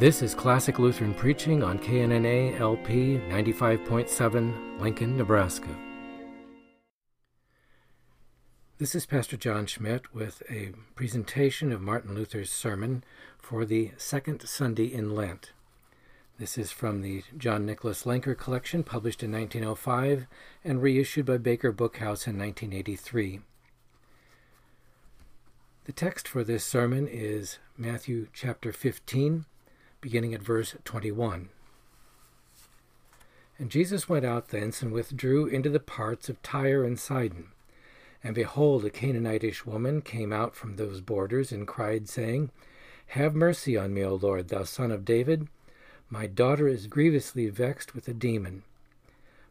This is Classic Lutheran Preaching on KNNA LP 95.7, Lincoln, Nebraska. This is Pastor John Schmidt with a presentation of Martin Luther's sermon for the second Sunday in Lent. This is from the John Nicholas Lenker collection, published in 1905 and reissued by Baker Bookhouse in 1983. The text for this sermon is Matthew chapter 15, beginning at verse 21. And Jesus went out thence and withdrew into the parts of Tyre and Sidon. And behold, a Canaanitish woman came out from those borders and cried, saying, Have mercy on me, O Lord, thou son of David. My daughter is grievously vexed with a demon.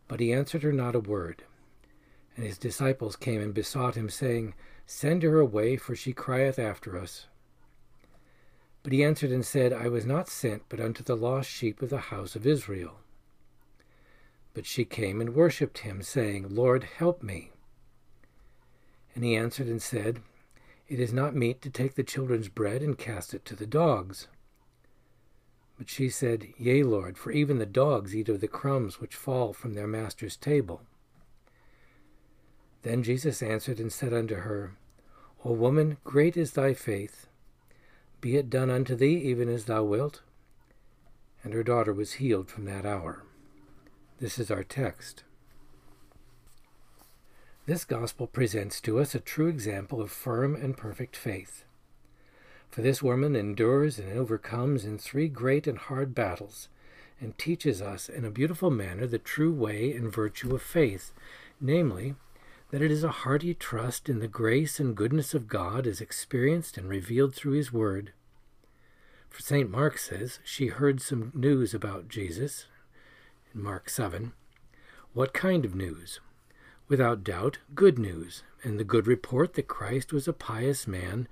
But he answered her not a word. And his disciples came and besought him, saying, Send her away, for she crieth after us. But he answered and said, I was not sent but unto the lost sheep of the house of Israel. But she came and worshipped him, saying, Lord, help me. And he answered and said, It is not meet to take the children's bread and cast it to the dogs. But she said, Yea, Lord, for even the dogs eat of the crumbs which fall from their master's table. Then Jesus answered and said unto her, O woman, great is thy faith. Be it done unto thee even as thou wilt. And her daughter was healed from that hour. This is our text. This gospel presents to us a true example of firm and perfect faith. For this woman endures and overcomes in three great and hard battles, and teaches us in a beautiful manner the true way and virtue of faith, namely, that it is a hearty trust in the grace and goodness of God as experienced and revealed through His Word. For St. Mark says she heard some news about Jesus, in Mark 7. What kind of news? Without doubt, good news, and the good report that Christ was a pious man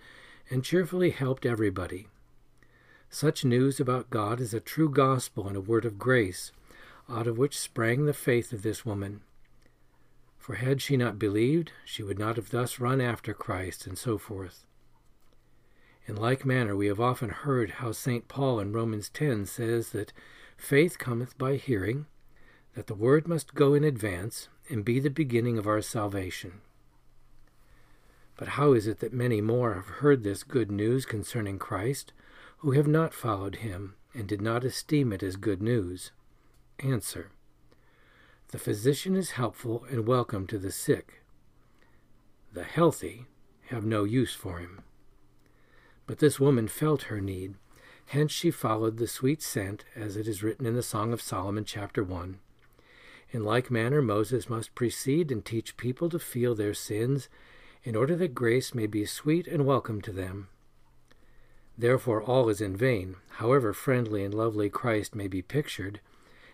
and cheerfully helped everybody. Such news about God is a true gospel and a word of grace, out of which sprang the faith of this woman. For had she not believed, she would not have thus run after Christ, and so forth. In like manner, we have often heard how St. Paul in Romans 10 says that faith cometh by hearing, that the word must go in advance and be the beginning of our salvation. But how is it that many more have heard this good news concerning Christ, who have not followed him and did not esteem it as good news? Answer. The physician is helpful and welcome to the sick. The healthy have no use for him. But this woman felt her need, hence she followed the sweet scent, as it is written in the Song of Solomon, chapter 1. In like manner, Moses must precede and teach people to feel their sins in order that grace may be sweet and welcome to them. Therefore, all is in vain, however friendly and lovely Christ may be pictured,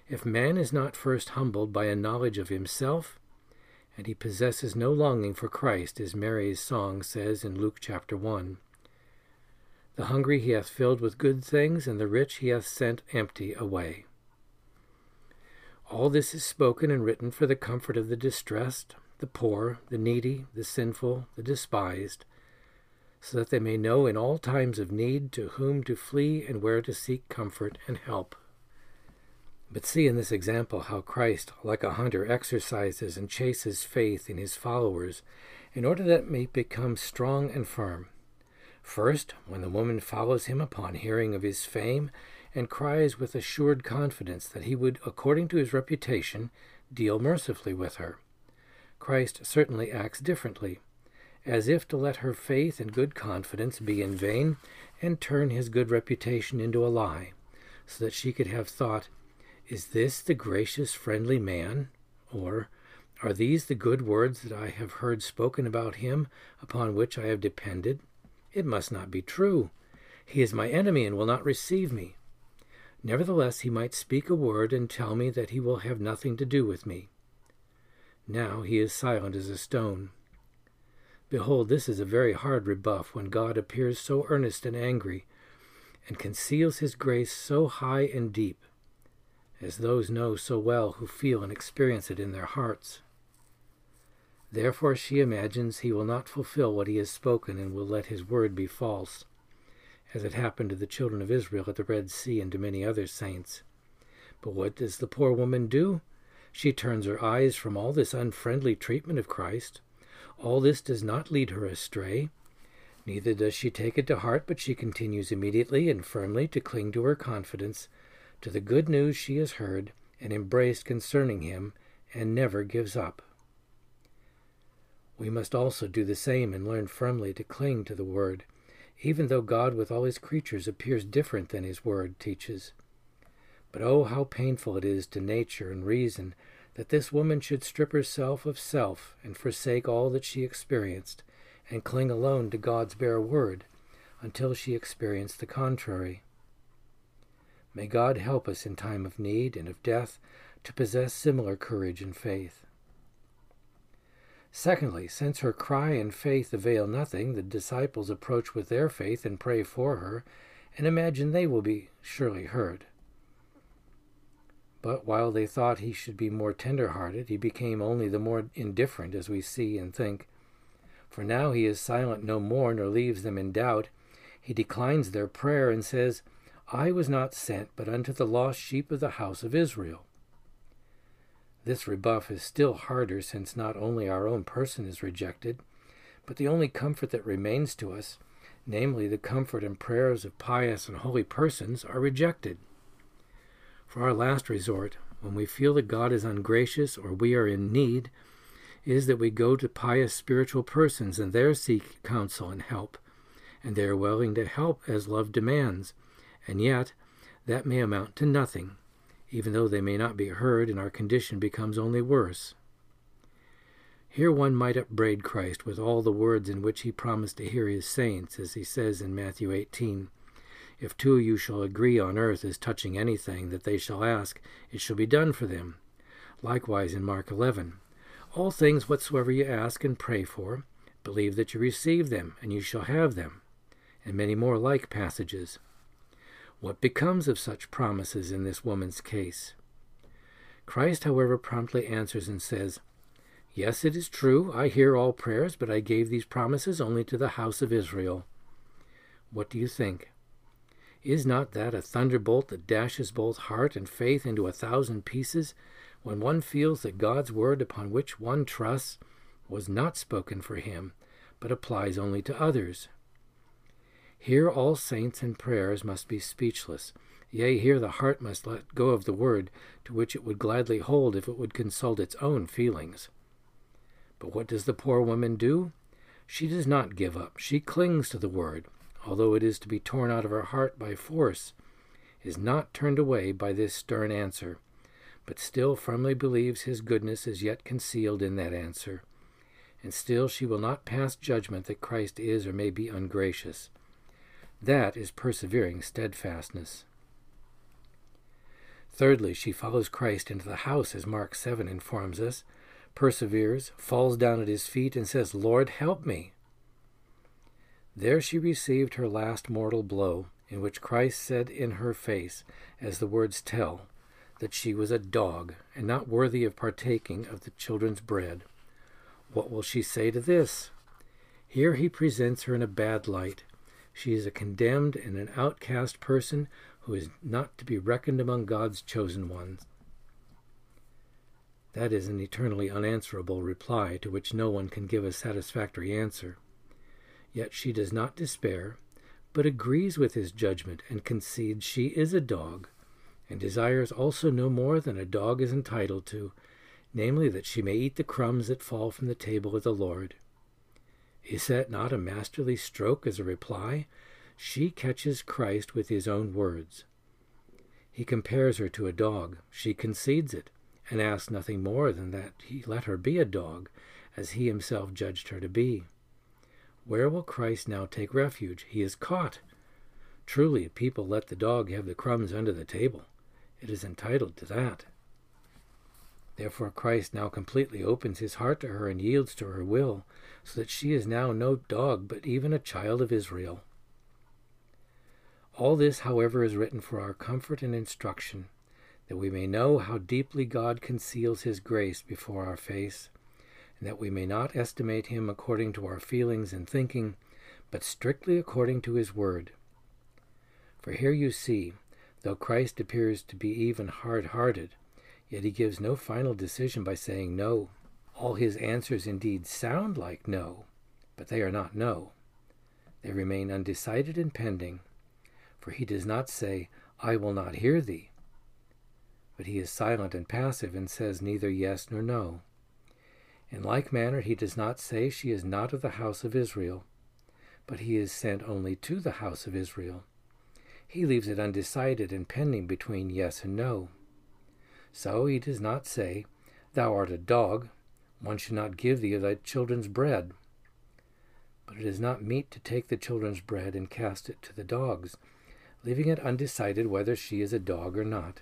if man is not first humbled by a knowledge of himself, and he possesses no longing for Christ, as Mary's song says in Luke chapter 1. The hungry he hath filled with good things, and the rich he hath sent empty away. All this is spoken and written for the comfort of the distressed, the poor, the needy, the sinful, the despised, so that they may know in all times of need to whom to flee and where to seek comfort and help. But see in this example how Christ, like a hunter, exercises and chases faith in his followers in order that it may become strong and firm. First, when the woman follows him upon hearing of his fame and cries with assured confidence that he would, according to his reputation, deal mercifully with her. Christ certainly acts differently, as if to let her faith and good confidence be in vain and turn his good reputation into a lie, so that she could have thought, Is this the gracious, friendly man? Or, Are these the good words that I have heard spoken about him, upon which I have depended? It must not be true. He is my enemy and will not receive me. Nevertheless, he might speak a word and tell me that he will have nothing to do with me. Now he is silent as a stone. Behold, this is a very hard rebuff when God appears so earnest and angry, and conceals his grace so high and deep, as those know so well who feel and experience it in their hearts. Therefore she imagines he will not fulfill what he has spoken and will let his word be false. as it happened to the children of Israel at the Red Sea and to many other saints. But what does the poor woman do? She turns her eyes from all this unfriendly treatment of Christ. All this does not lead her astray. Neither does she take it to heart, but she continues immediately and firmly to cling to her confidence, to the good news she has heard and embraced concerning him, and never gives up. We must also do the same and learn firmly to cling to the Word, even though God with all his creatures appears different than his Word teaches. But oh, how painful it is to nature and reason that this woman should strip herself of self and forsake all that she experienced, and cling alone to God's bare word until she experienced the contrary. May God help us in time of need and of death to possess similar courage and faith. Secondly, since her cry and faith avail nothing, the disciples approach with their faith and pray for her, and imagine they will be surely heard. But while they thought he should be more tender hearted, he became only the more indifferent, as we see and think. For now he is silent no more, nor leaves them in doubt. He declines their prayer and says, I was not sent but unto the lost sheep of the house of Israel. This rebuff is still harder since not only our own person is rejected, but the only comfort that remains to us, namely the comfort and prayers of pious and holy persons, are rejected. For our last resort, when we feel that God is ungracious or we are in need, is that we go to pious spiritual persons and there seek counsel and help, and they are willing to help as love demands, and yet that may amount to nothing even though they may not be heard, and our condition becomes only worse. Here one might upbraid Christ with all the words in which he promised to hear his saints, as he says in Matthew 18 If two of you shall agree on earth as touching anything that they shall ask, it shall be done for them. Likewise in Mark 11 All things whatsoever you ask and pray for, believe that you receive them, and you shall have them. And many more like passages. What becomes of such promises in this woman's case? Christ, however, promptly answers and says, Yes, it is true, I hear all prayers, but I gave these promises only to the house of Israel. What do you think? Is not that a thunderbolt that dashes both heart and faith into a thousand pieces when one feels that God's word upon which one trusts was not spoken for him, but applies only to others? Here all saints and prayers must be speechless. Yea, here the heart must let go of the word, to which it would gladly hold if it would consult its own feelings. But what does the poor woman do? She does not give up. She clings to the word, although it is to be torn out of her heart by force, is not turned away by this stern answer, but still firmly believes his goodness is yet concealed in that answer. And still she will not pass judgment that Christ is or may be ungracious. That is persevering steadfastness. Thirdly, she follows Christ into the house, as Mark 7 informs us, perseveres, falls down at his feet, and says, Lord, help me. There she received her last mortal blow, in which Christ said in her face, as the words tell, that she was a dog, and not worthy of partaking of the children's bread. What will she say to this? Here he presents her in a bad light, she is a condemned and an outcast person who is not to be reckoned among God's chosen ones. That is an eternally unanswerable reply to which no one can give a satisfactory answer. Yet she does not despair, but agrees with his judgment and concedes she is a dog, and desires also no more than a dog is entitled to, namely that she may eat the crumbs that fall from the table of the Lord. Is that not a masterly stroke as a reply? She catches Christ with his own words. He compares her to a dog. She concedes it, and asks nothing more than that he let her be a dog, as he himself judged her to be. Where will Christ now take refuge? He is caught. Truly, people let the dog have the crumbs under the table. It is entitled to that. Therefore, Christ now completely opens his heart to her and yields to her will, so that she is now no dog, but even a child of Israel. All this, however, is written for our comfort and instruction, that we may know how deeply God conceals his grace before our face, and that we may not estimate him according to our feelings and thinking, but strictly according to his word. For here you see, though Christ appears to be even hard hearted, yet he gives no final decision by saying no. All his answers indeed sound like no, but they are not no. They remain undecided and pending, for he does not say, I will not hear thee, but he is silent and passive and says neither yes nor no. In like manner, he does not say, She is not of the house of Israel, but he is sent only to the house of Israel. He leaves it undecided and pending between yes and no. So he does not say, Thou art a dog, one should not give thee of thy children's bread. But it is not meet to take the children's bread and cast it to the dogs, leaving it undecided whether she is a dog or not.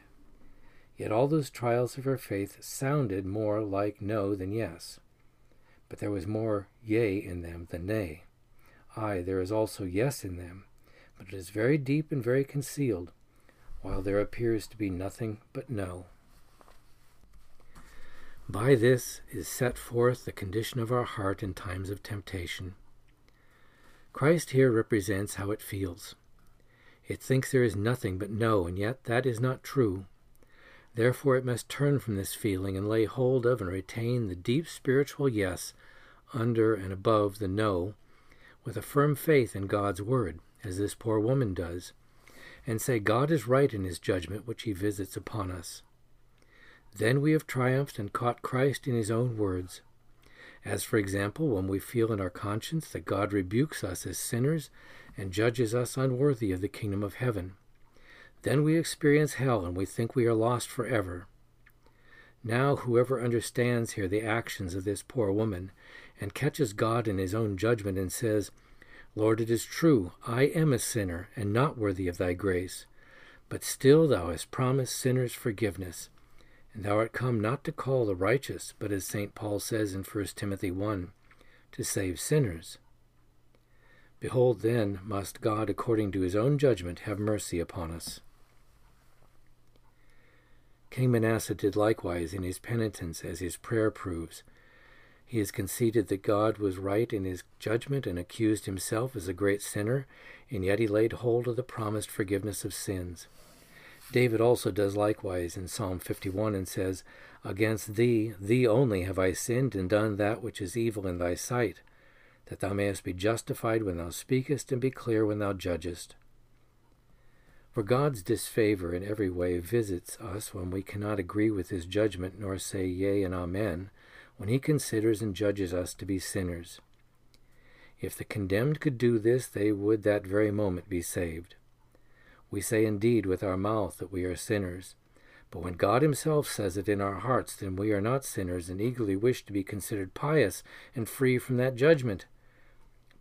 Yet all those trials of her faith sounded more like no than yes. But there was more yea in them than nay. Ay, there is also yes in them, but it is very deep and very concealed, while there appears to be nothing but no. By this is set forth the condition of our heart in times of temptation. Christ here represents how it feels. It thinks there is nothing but no, and yet that is not true. Therefore it must turn from this feeling and lay hold of and retain the deep spiritual yes under and above the no, with a firm faith in God's word, as this poor woman does, and say God is right in his judgment which he visits upon us. Then we have triumphed and caught Christ in his own words. As, for example, when we feel in our conscience that God rebukes us as sinners and judges us unworthy of the kingdom of heaven. Then we experience hell and we think we are lost forever. Now, whoever understands here the actions of this poor woman and catches God in his own judgment and says, Lord, it is true, I am a sinner and not worthy of thy grace, but still thou hast promised sinners forgiveness and thou art come not to call the righteous, but as St. Paul says in 1 Timothy 1, to save sinners. Behold, then, must God, according to his own judgment, have mercy upon us. King Manasseh did likewise in his penitence, as his prayer proves. He has conceded that God was right in his judgment and accused himself as a great sinner, and yet he laid hold of the promised forgiveness of sins. David also does likewise in Psalm 51 and says, Against thee, thee only have I sinned and done that which is evil in thy sight, that thou mayest be justified when thou speakest and be clear when thou judgest. For God's disfavor in every way visits us when we cannot agree with his judgment nor say yea and amen, when he considers and judges us to be sinners. If the condemned could do this, they would that very moment be saved. We say indeed with our mouth that we are sinners, but when God Himself says it in our hearts, then we are not sinners and eagerly wish to be considered pious and free from that judgment.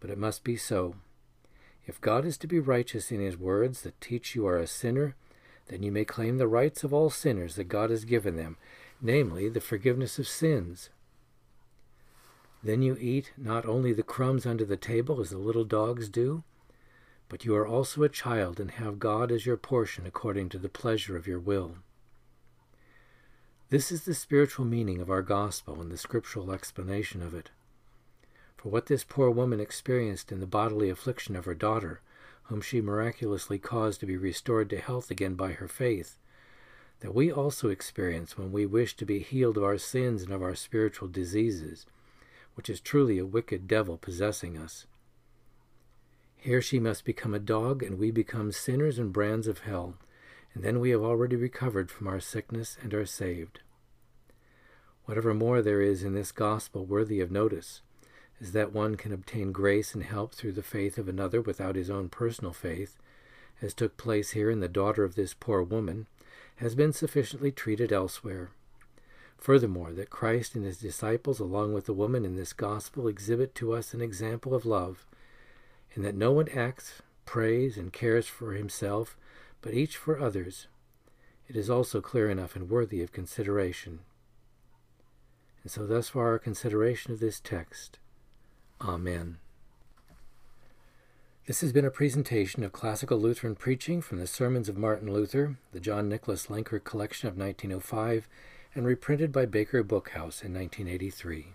But it must be so. If God is to be righteous in His words that teach you are a sinner, then you may claim the rights of all sinners that God has given them, namely the forgiveness of sins. Then you eat not only the crumbs under the table as the little dogs do, but you are also a child and have God as your portion according to the pleasure of your will. This is the spiritual meaning of our gospel and the scriptural explanation of it. For what this poor woman experienced in the bodily affliction of her daughter, whom she miraculously caused to be restored to health again by her faith, that we also experience when we wish to be healed of our sins and of our spiritual diseases, which is truly a wicked devil possessing us. Here she must become a dog, and we become sinners and brands of hell, and then we have already recovered from our sickness and are saved. Whatever more there is in this gospel worthy of notice is that one can obtain grace and help through the faith of another without his own personal faith, as took place here in the daughter of this poor woman, has been sufficiently treated elsewhere. Furthermore, that Christ and his disciples, along with the woman in this gospel, exhibit to us an example of love and that no one acts, prays, and cares for himself, but each for others, it is also clear enough and worthy of consideration. And so, thus far, our consideration of this text. Amen. This has been a presentation of classical Lutheran preaching from the Sermons of Martin Luther, the John Nicholas Lenker collection of 1905, and reprinted by Baker Bookhouse in 1983.